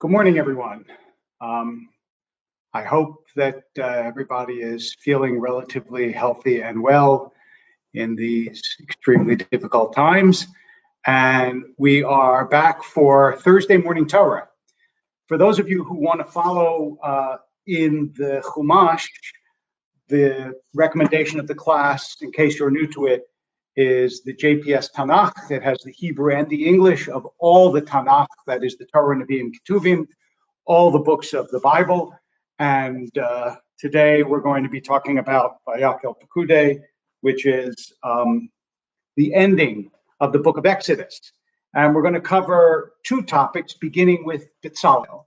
Good morning, everyone. Um, I hope that uh, everybody is feeling relatively healthy and well in these extremely difficult times. And we are back for Thursday morning Torah. For those of you who want to follow uh, in the Chumash, the recommendation of the class, in case you're new to it, is the JPS Tanakh that has the Hebrew and the English of all the Tanakh, that is the Torah, Nevi'im, Ketuvim, all the books of the Bible. And uh, today we're going to be talking about Vayakel Pekude, which is um, the ending of the book of Exodus. And we're going to cover two topics, beginning with Bitzalel,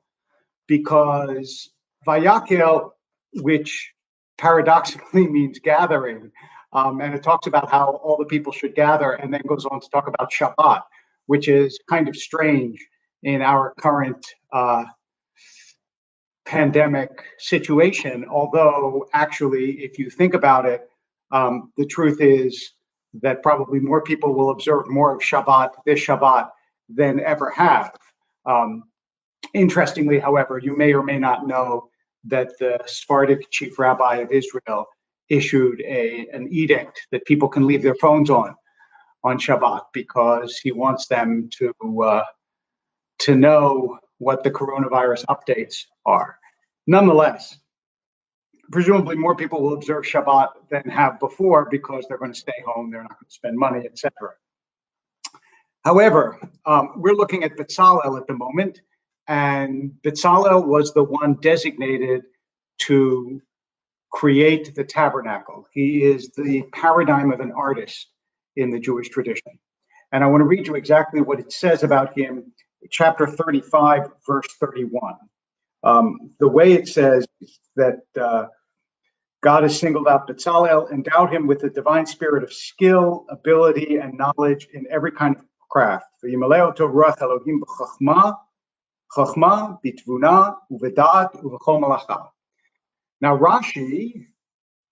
because Vayakel, which paradoxically means gathering, um, and it talks about how all the people should gather, and then goes on to talk about Shabbat, which is kind of strange in our current uh, pandemic situation. Although, actually, if you think about it, um, the truth is that probably more people will observe more of Shabbat this Shabbat than ever have. Um, interestingly, however, you may or may not know that the Sephardic chief rabbi of Israel issued a an edict that people can leave their phones on on Shabbat because he wants them to uh, to know what the coronavirus updates are. Nonetheless, presumably more people will observe Shabbat than have before because they're going to stay home, they're not going to spend money, etc. However, um, we're looking at Betzalel at the moment, and Betzalel was the one designated to create the tabernacle. He is the paradigm of an artist in the Jewish tradition. And I want to read you exactly what it says about him, chapter 35, verse 31. Um, the way it says that uh, God has singled out Bezalel, endowed him with the divine spirit of skill, ability, and knowledge in every kind of craft. Now, Rashi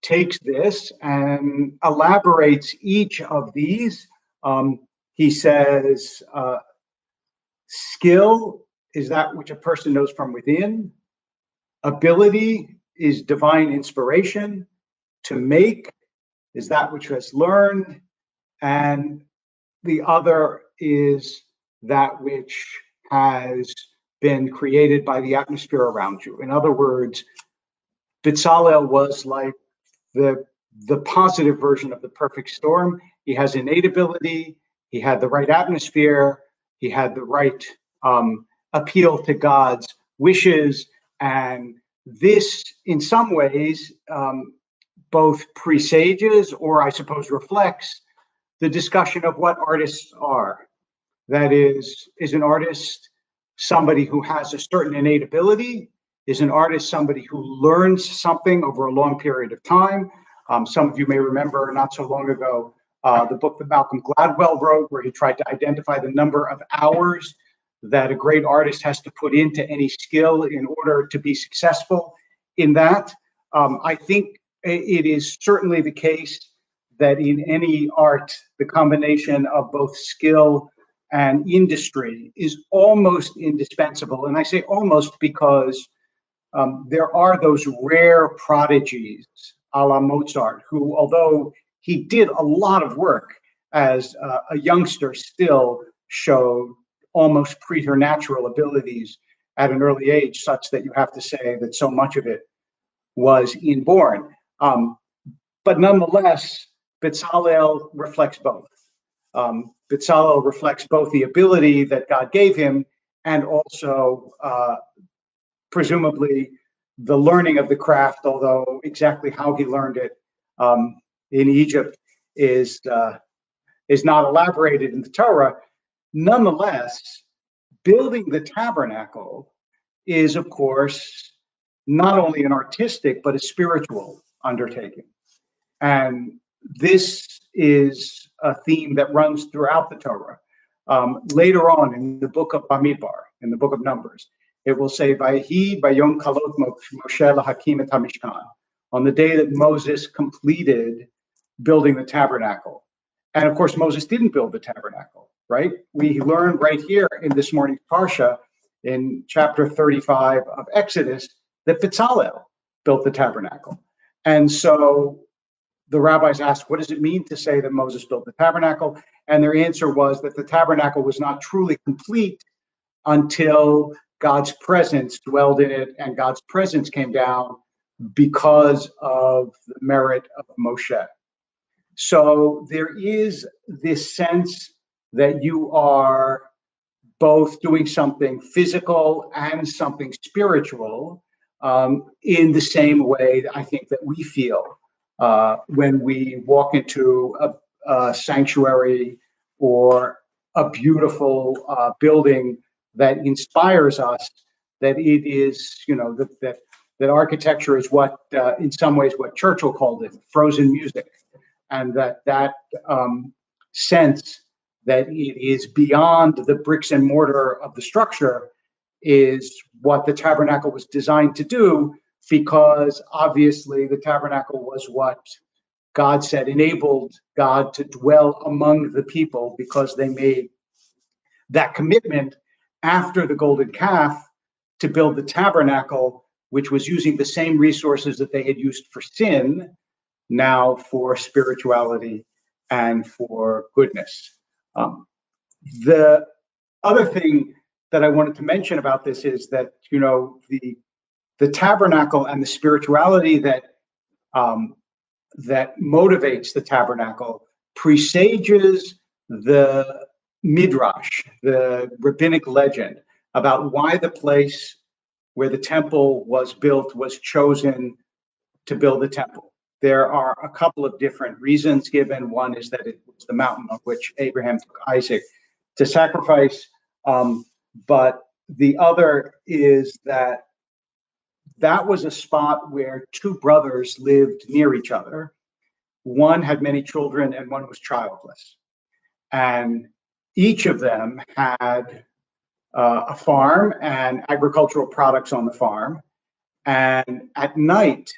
takes this and elaborates each of these. Um, he says, uh, skill is that which a person knows from within, ability is divine inspiration, to make is that which has learned, and the other is that which has been created by the atmosphere around you. In other words, Bitzalel was like the the positive version of the perfect storm. He has innate ability. He had the right atmosphere. He had the right um, appeal to God's wishes, and this, in some ways, um, both presages or I suppose reflects the discussion of what artists are. That is, is an artist somebody who has a certain innate ability is an artist somebody who learns something over a long period of time. Um, some of you may remember not so long ago uh, the book that Malcolm Gladwell wrote, where he tried to identify the number of hours that a great artist has to put into any skill in order to be successful in that. Um, I think it is certainly the case that in any art, the combination of both skill and industry is almost indispensable. And I say almost because um, there are those rare prodigies a la Mozart, who, although he did a lot of work as uh, a youngster, still showed almost preternatural abilities at an early age, such that you have to say that so much of it was inborn. Um, but nonetheless, Bezalel reflects both. Um, Bezalel reflects both the ability that God gave him and also uh, presumably the learning of the craft, although exactly how he learned it um, in Egypt is uh, is not elaborated in the Torah. Nonetheless, building the tabernacle is, of course, not only an artistic but a spiritual undertaking, and this is a theme that runs throughout the Torah. Um, later on in the book of Bamidbar, in the book of Numbers, it will say, "Vayehi bayom kalot Moshe lahakim et hamishkan," on the day that Moses completed building the tabernacle. And of course, Moses didn't build the tabernacle, right? We learn right here in this morning's parsha in chapter 35 of Exodus that Bezalel built the tabernacle. And so the rabbis asked, what does it mean to say that Moses built the tabernacle? And their answer was that the tabernacle was not truly complete until God's presence dwelled in it and God's presence came down because of the merit of Moshe. So there is this sense that you are both doing something physical and something spiritual um, in the same way I think that we feel uh, when we walk into a, a sanctuary or a beautiful uh, building that inspires us that it is you know that that, that architecture is what uh, in some ways what churchill called it frozen music. And that that um, sense that it is beyond the bricks and mortar of the structure is what the tabernacle was designed to do because obviously the tabernacle was what God said enabled God to dwell among the people because they made that commitment after the golden calf to build the tabernacle, which was using the same resources that they had used for sin, now for spirituality and for goodness. Um, the other thing that I wanted to mention about this is that you know the the tabernacle and the spirituality that um, that motivates the tabernacle presages the midrash, the rabbinic legend about why the place where the temple was built was chosen to build the temple. There are a couple of different reasons given. One is that it was the mountain on which Abraham took Isaac to sacrifice. Um, but the other is that that was a spot where two brothers lived near each other. One had many children and one was childless. And each of them had uh, a farm and agricultural products on the farm. And at night,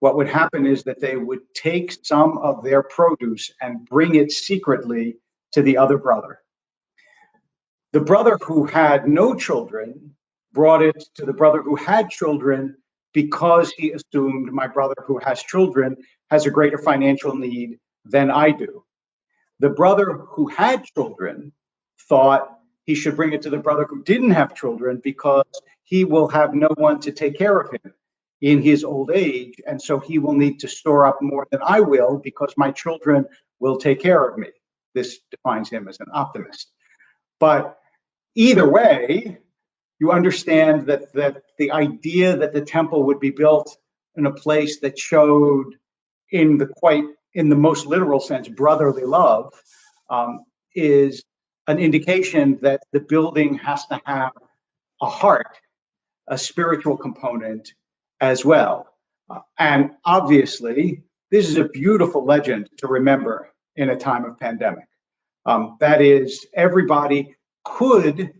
what would happen is that they would take some of their produce and bring it secretly to the other brother. The brother who had no children brought it to the brother who had children because he assumed my brother who has children has a greater financial need than I do. The brother who had children thought he should bring it to the brother who didn't have children because he will have no one to take care of him in his old age. And so he will need to store up more than I will because my children will take care of me. This defines him as an optimist. But either way, you understand that, that the idea that the temple would be built in a place that showed in the quite in the most literal sense brotherly love um, is an indication that the building has to have a heart a spiritual component as well uh, and obviously this is a beautiful legend to remember in a time of pandemic um, that is everybody could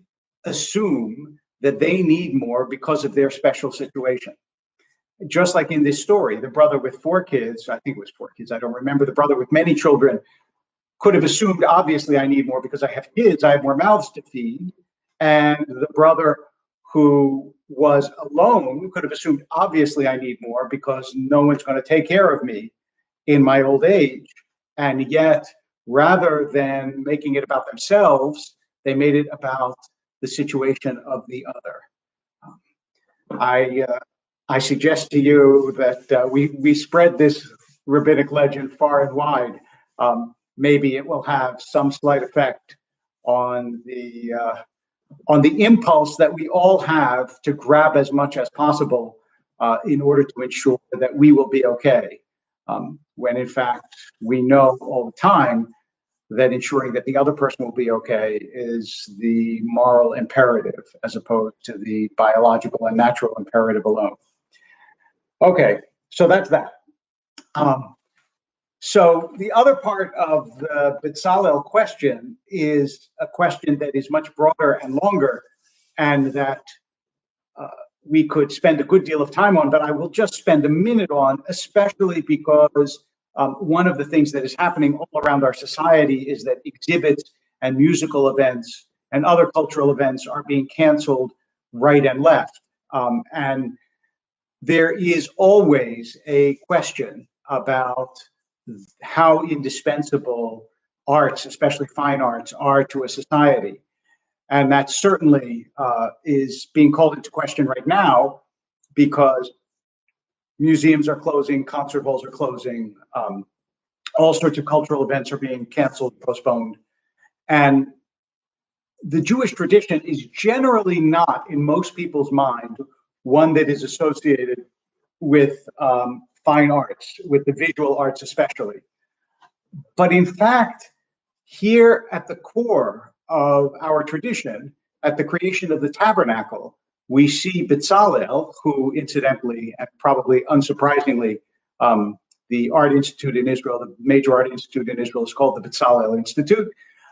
assume that they need more because of their special situation. Just like in this story, the brother with four kids, I think it was four kids, I don't remember, the brother with many children could have assumed, obviously, I need more because I have kids, I have more mouths to feed. And the brother who was alone could have assumed, obviously, I need more because no one's going to take care of me in my old age. And yet, rather than making it about themselves, they made it about the situation of the other. Um, I uh, I suggest to you that uh, we we spread this rabbinic legend far and wide. Um, maybe it will have some slight effect on the uh, on the impulse that we all have to grab as much as possible uh, in order to ensure that we will be okay. Um, when in fact we know all the time that ensuring that the other person will be okay is the moral imperative as opposed to the biological and natural imperative alone. Okay, so that's that. Um, so the other part of the Bezalel question is a question that is much broader and longer and that uh, we could spend a good deal of time on, but I will just spend a minute on, especially because um, one of the things that is happening all around our society is that exhibits and musical events and other cultural events are being canceled right and left. Um, and there is always a question about how indispensable arts, especially fine arts, are to a society. And that certainly uh, is being called into question right now because museums are closing, concert halls are closing, um, all sorts of cultural events are being canceled, postponed. And the Jewish tradition is generally not, in most people's mind, one that is associated with um, fine arts, with the visual arts especially. But in fact, here at the core of our tradition, at the creation of the tabernacle, we see Bezalel, who incidentally, and probably unsurprisingly, um, the Art Institute in Israel, the major art institute in Israel is called the Bezalel Institute.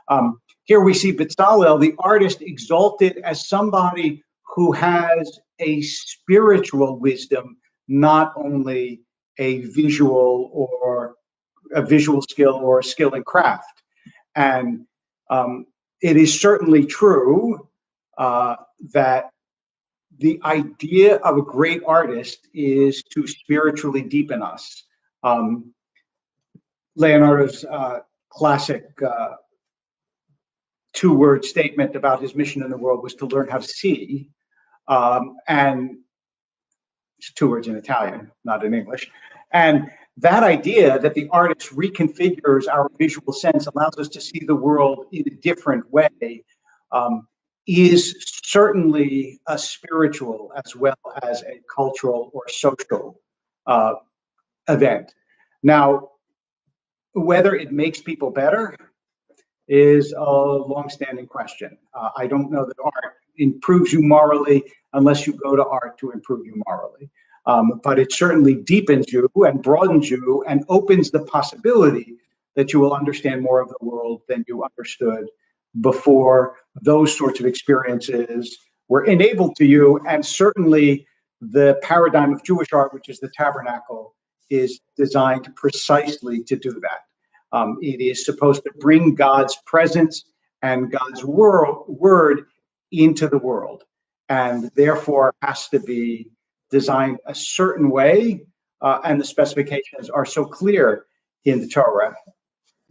Um, here we see Bezalel, the artist, exalted as somebody who has a spiritual wisdom, not only a visual or a visual skill or a skill in craft. And um, it is certainly true uh, that the idea of a great artist is to spiritually deepen us. Um, Leonardo's uh, classic uh, two word statement about his mission in the world was to learn how to see. Um, and two words in Italian, not in English. And that idea that the artist reconfigures our visual sense, allows us to see the world in a different way, um, is certainly a spiritual as well as a cultural or social uh, event. Now, whether it makes people better is a long-standing question. Uh, I don't know that art improves you morally unless you go to art to improve you morally. Um, but it certainly deepens you and broadens you and opens the possibility that you will understand more of the world than you understood before those sorts of experiences were enabled to you. And certainly the paradigm of Jewish art, which is the tabernacle, is designed precisely to do that. Um, it is supposed to bring God's presence and God's world, word into the world, and therefore has to be designed a certain way. Uh, and the specifications are so clear in the Torah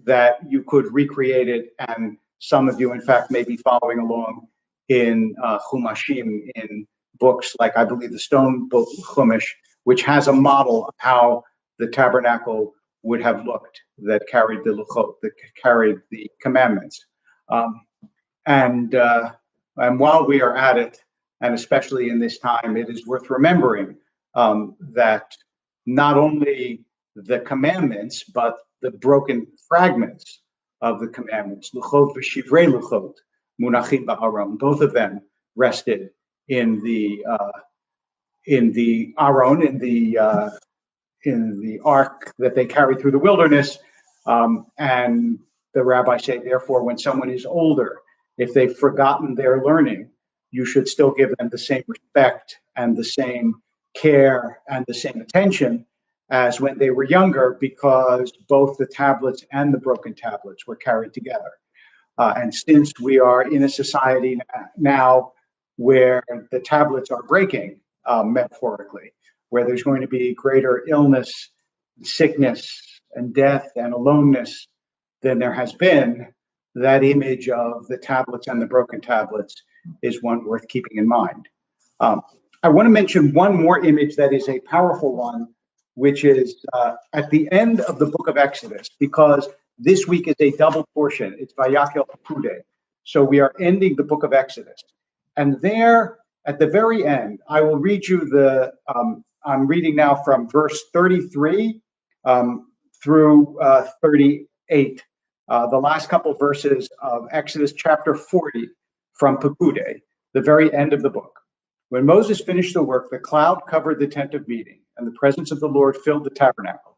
that you could recreate it. And some of you, in fact, may be following along in uh, Chumashim, in books like I believe the Stone Book Chumash, which has a model of how the tabernacle would have looked that carried the luchot, that carried the commandments. Um, and uh, and while we are at it, and especially in this time, it is worth remembering um, that not only the commandments, but the broken fragments of the commandments, luchot v'shivrei luchot, munachim ba'aron, both of them rested in the uh, in the aron, in the uh, in the ark that they carried through the wilderness. Um, and the rabbi say, therefore, when someone is older, if they've forgotten their learning, you should still give them the same respect and the same care and the same attention as when they were younger, because both the tablets and the broken tablets were carried together. Uh, and since we are in a society now where the tablets are breaking, um, metaphorically, where there's going to be greater illness, sickness, and death and aloneness than there has been, that image of the tablets and the broken tablets is one worth keeping in mind. Um, I want to mention one more image that is a powerful one, which is uh, at the end of the book of Exodus, because this week is a double portion. It's Vayakhel Pekude. So we are ending the book of Exodus. And there, at the very end, I will read you the um, I'm reading now from verse 33 um, through uh, 38, uh, the last couple of verses of Exodus chapter 40 from Pekude, the very end of the book. When Moses finished the work, the cloud covered the tent of meeting, and the presence of the Lord filled the tabernacle.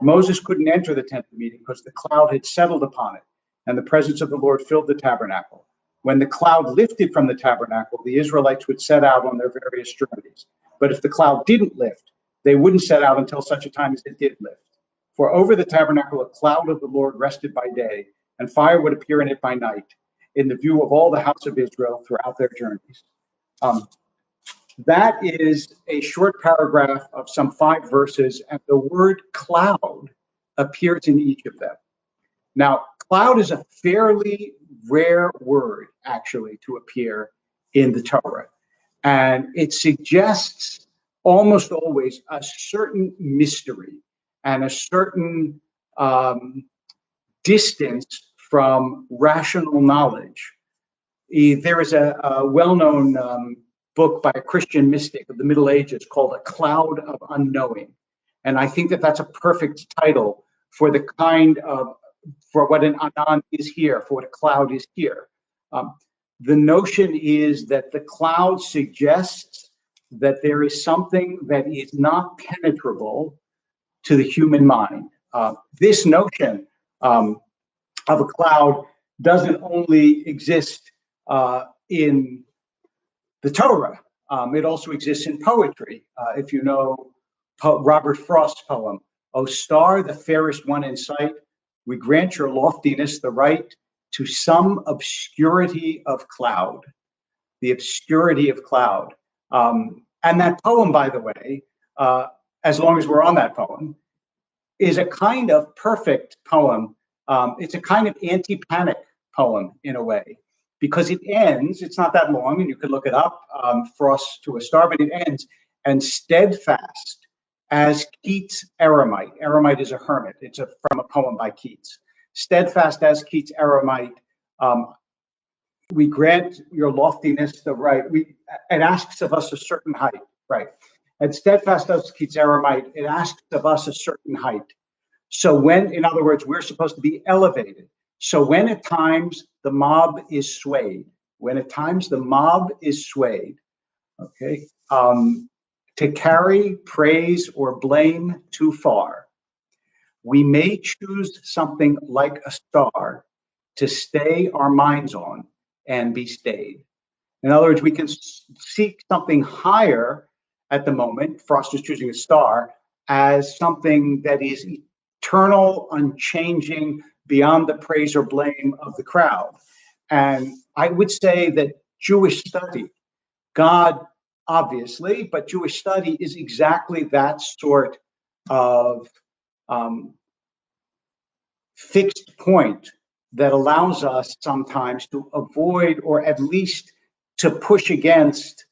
Moses couldn't enter the tent of meeting because the cloud had settled upon it, and the presence of the Lord filled the tabernacle. When the cloud lifted from the tabernacle, the Israelites would set out on their various journeys. But if the cloud didn't lift, they wouldn't set out until such a time as it did lift. For over the tabernacle, a cloud of the Lord rested by day, and fire would appear in it by night, in the view of all the house of Israel throughout their journeys. Um, That is a short paragraph of some five verses, and the word cloud appears in each of them. Now, cloud is a fairly rare word, actually, to appear in the Torah. And it suggests almost always a certain mystery and a certain um, distance from rational knowledge. There is a, a well known um, book by a Christian mystic of the Middle Ages called A Cloud of Unknowing. And I think that that's a perfect title for the kind of, for what an anan is here, for what a cloud is here. Um, the notion is that the cloud suggests that there is something that is not penetrable to the human mind. Uh, this notion um, of a cloud doesn't only exist uh, in the Torah, um, it also exists in poetry. Uh, if you know po Robert Frost's poem, O star, the fairest one in sight, we grant your loftiness the right to some obscurity of cloud, the obscurity of cloud. Um, and that poem, by the way, uh, as long as we're on that poem, is a kind of perfect poem. Um, it's a kind of anti-panic poem in a way, because it ends, it's not that long, and you could look it up, um, Frost to a Star, but it ends, and steadfast as Keats' eremite. Eremite is a hermit. It's a, from a poem by Keats steadfast as Keats' eremite. Um, we grant your loftiness the right. We it asks of us a certain height, right? And steadfast as Keats' eremite, it asks of us a certain height. So when, in other words, we're supposed to be elevated. So when at times the mob is swayed, when at times the mob is swayed, okay, um, to carry praise or blame too far, we may choose something like a star to stay our minds on and be stayed. In other words, we can seek something higher at the moment. Frost is choosing a star as something that is eternal, unchanging, beyond the praise or blame of the crowd. And I would say that Jewish study, God obviously, but Jewish study is exactly that sort of um, fixed point that allows us sometimes to avoid or at least to push against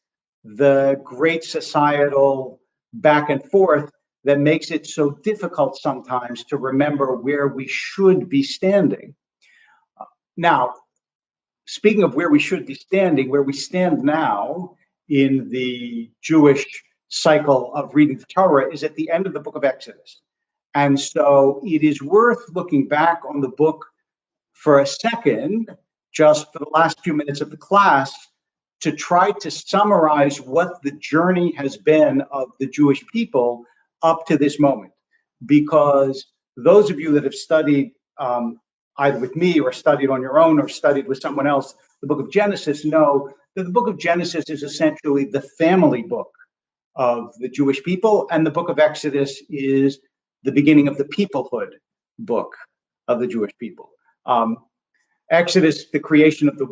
the great societal back and forth that makes it so difficult sometimes to remember where we should be standing. Now, speaking of where we should be standing, where we stand now in the Jewish cycle of reading the Torah is at the end of the book of Exodus. And so it is worth looking back on the book for a second, just for the last few minutes of the class, to try to summarize what the journey has been of the Jewish people up to this moment. Because those of you that have studied um, either with me or studied on your own or studied with someone else, the book of Genesis know that the book of Genesis is essentially the family book of the Jewish people, and the book of Exodus is the beginning of the peoplehood book of the Jewish people. Um, Exodus, the creation of the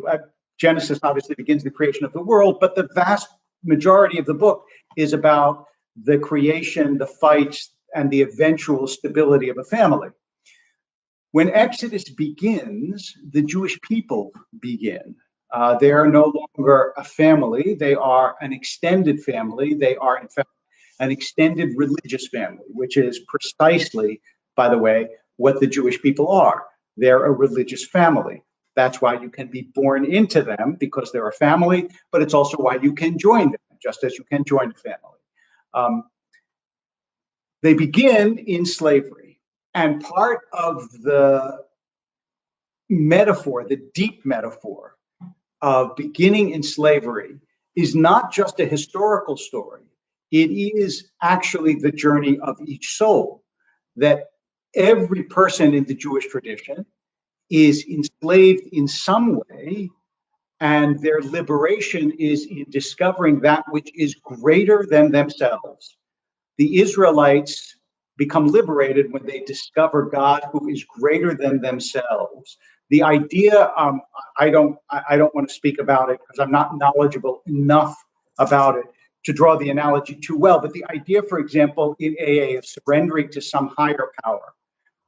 Genesis, obviously begins the creation of the world, but the vast majority of the book is about the creation, the fights, and the eventual stability of a family. When Exodus begins, the Jewish people begin. Uh, they are no longer a family, they are an extended family. They are, in fact, an extended religious family, which is precisely, by the way, what the Jewish people are. They're a religious family. That's why you can be born into them because they're a family, but it's also why you can join them, just as you can join a family. Um, they begin in slavery. And part of the metaphor, the deep metaphor of beginning in slavery, is not just a historical story, it is actually the journey of each soul that every person in the Jewish tradition is enslaved in some way, and their liberation is in discovering that which is greater than themselves. The Israelites become liberated when they discover God who is greater than themselves. The idea, um, I don't, I don't want to speak about it because I'm not knowledgeable enough about it to draw the analogy too well, but the idea, for example, in AA of surrendering to some higher power,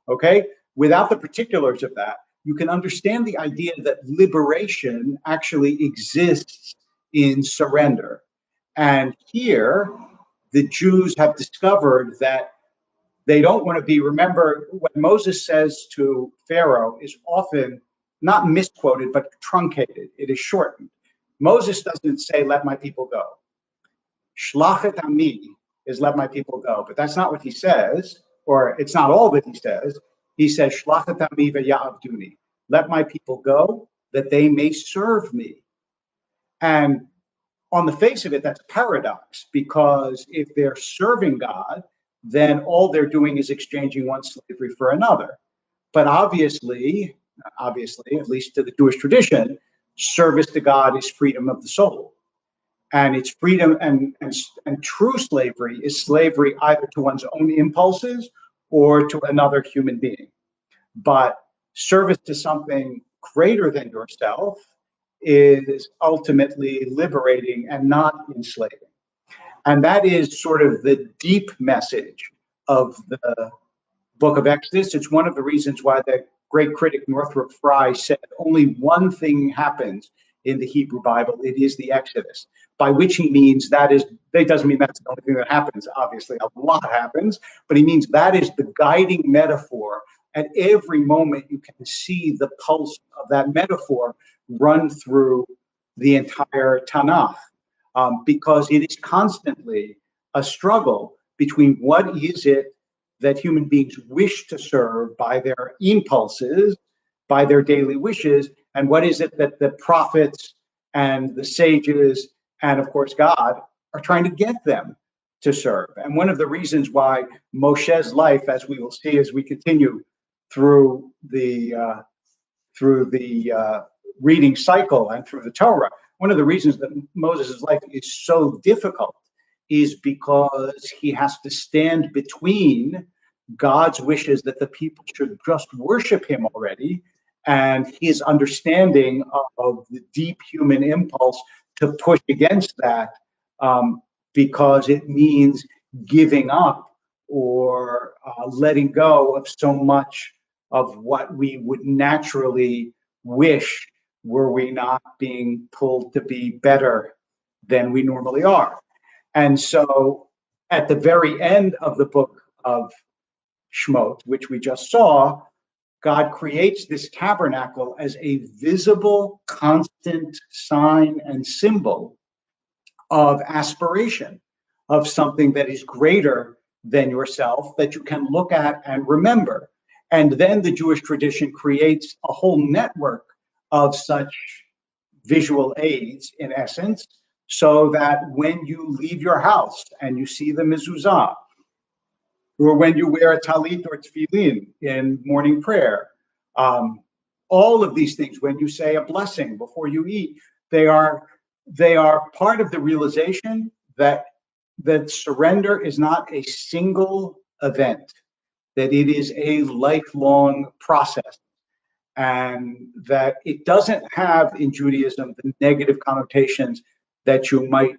okay, without the particulars of that, you can understand the idea that liberation actually exists in surrender. And here, the Jews have discovered that they don't want to be, remember, what Moses says to Pharaoh is often not misquoted, but truncated. It is shortened. Moses doesn't say, let my people go. Shlachet ami is let my people go, but that's not what he says, or it's not all that he says. He says. Let my people go that they may serve me. And on the face of it, that's paradox because if they're serving God, then all they're doing is exchanging one slavery for another. But obviously, obviously, at least to the Jewish tradition, service to God is freedom of the soul. And it's freedom and, and, and true slavery is slavery either to one's own impulses or to another human being. But service to something greater than yourself is ultimately liberating and not enslaving. And that is sort of the deep message of the book of Exodus. It's one of the reasons why the great critic Northrop Frye said only one thing happens in the Hebrew Bible. It is the Exodus, by which he means that is, that doesn't mean that's the only thing that happens. Obviously, a lot happens, but he means that is the guiding metaphor. At every moment, you can see the pulse of that metaphor run through the entire Tanakh, um, because it is constantly a struggle between what is it that human beings wish to serve by their impulses, by their daily wishes, and what is it that the prophets and the sages and of course God are trying to get them to serve. And one of the reasons why Moshe's life, as we will see as we continue through the uh, through the uh, reading cycle and through the Torah, one of the reasons that Moses' life is so difficult is because he has to stand between God's wishes that the people should just worship him already and his understanding of, the deep human impulse to push against that um, because it means giving up or uh, letting go of so much of what we would naturally wish were we not being pulled to be better than we normally are. And so at the very end of the book of Shmot, which we just saw, God creates this tabernacle as a visible, constant sign and symbol of aspiration, of something that is greater than yourself that you can look at and remember. And then the Jewish tradition creates a whole network of such visual aids, in essence, so that when you leave your house and you see the mezuzah, or when you wear a talit or tefillin in morning prayer. Um, all of these things, when you say a blessing before you eat, they are they are part of the realization that that surrender is not a single event, that it is a lifelong process, and that it doesn't have in Judaism the negative connotations that you might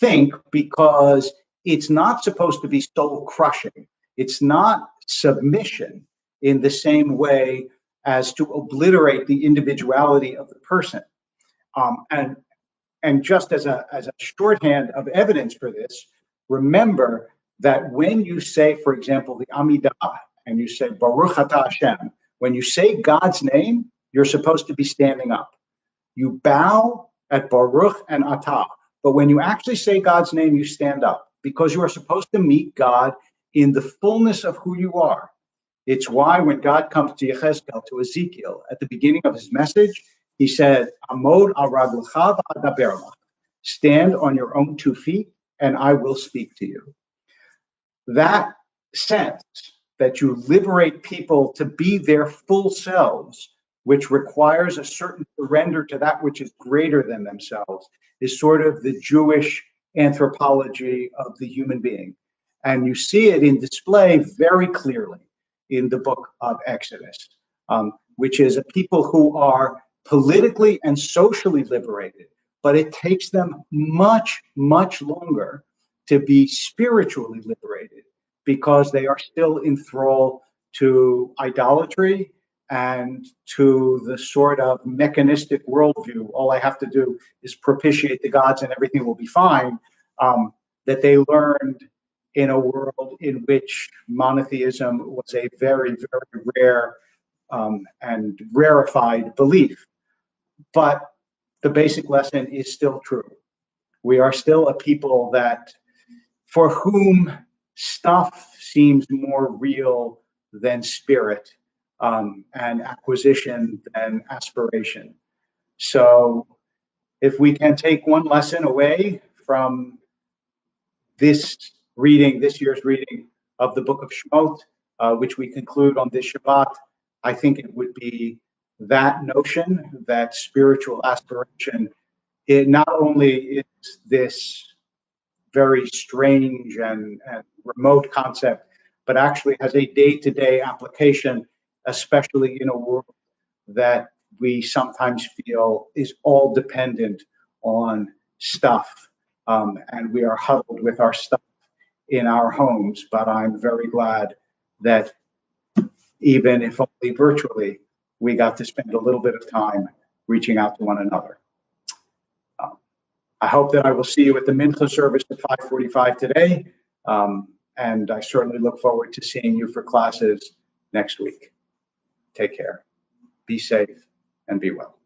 think because it's not supposed to be soul crushing. It's not submission in the same way as to obliterate the individuality of the person. Um, and and just as a as a shorthand of evidence for this, remember that when you say, for example, the Amidah, and you say Baruch Atah Hashem, when you say God's name, you're supposed to be standing up. You bow at Baruch and Atah, but when you actually say God's name, you stand up because you are supposed to meet God in the fullness of who you are. It's why when God comes to Yechezkel, to Ezekiel, at the beginning of his message, he said, Amod stand on your own two feet, and I will speak to you. That sense that you liberate people to be their full selves, which requires a certain surrender to that which is greater than themselves, is sort of the Jewish anthropology of the human being. And you see it in display very clearly in the book of Exodus, um, which is a people who are politically and socially liberated, but it takes them much, much longer to be spiritually liberated because they are still in thrall to idolatry and to the sort of mechanistic worldview. All I have to do is propitiate the gods and everything will be fine. Um, that they learned in a world in which monotheism was a very, very rare um, and rarefied belief. But the basic lesson is still true. We are still a people that, for whom stuff seems more real than spirit, um, and acquisition than aspiration. So, if we can take one lesson away from this reading, this year's reading of the book of Shemot, uh, which we conclude on this Shabbat, I think it would be that notion that spiritual aspiration, it not only is this very strange and, and remote concept, but actually has a day to day application, especially in a world that we sometimes feel is all dependent on stuff. Um, and we are huddled with our stuff in our homes. But I'm very glad that even if only virtually, we got to spend a little bit of time reaching out to one another. Um, I hope that I will see you at the Mincha service at 5:45 today, um, and I certainly look forward to seeing you for classes next week. Take care, be safe, and be well.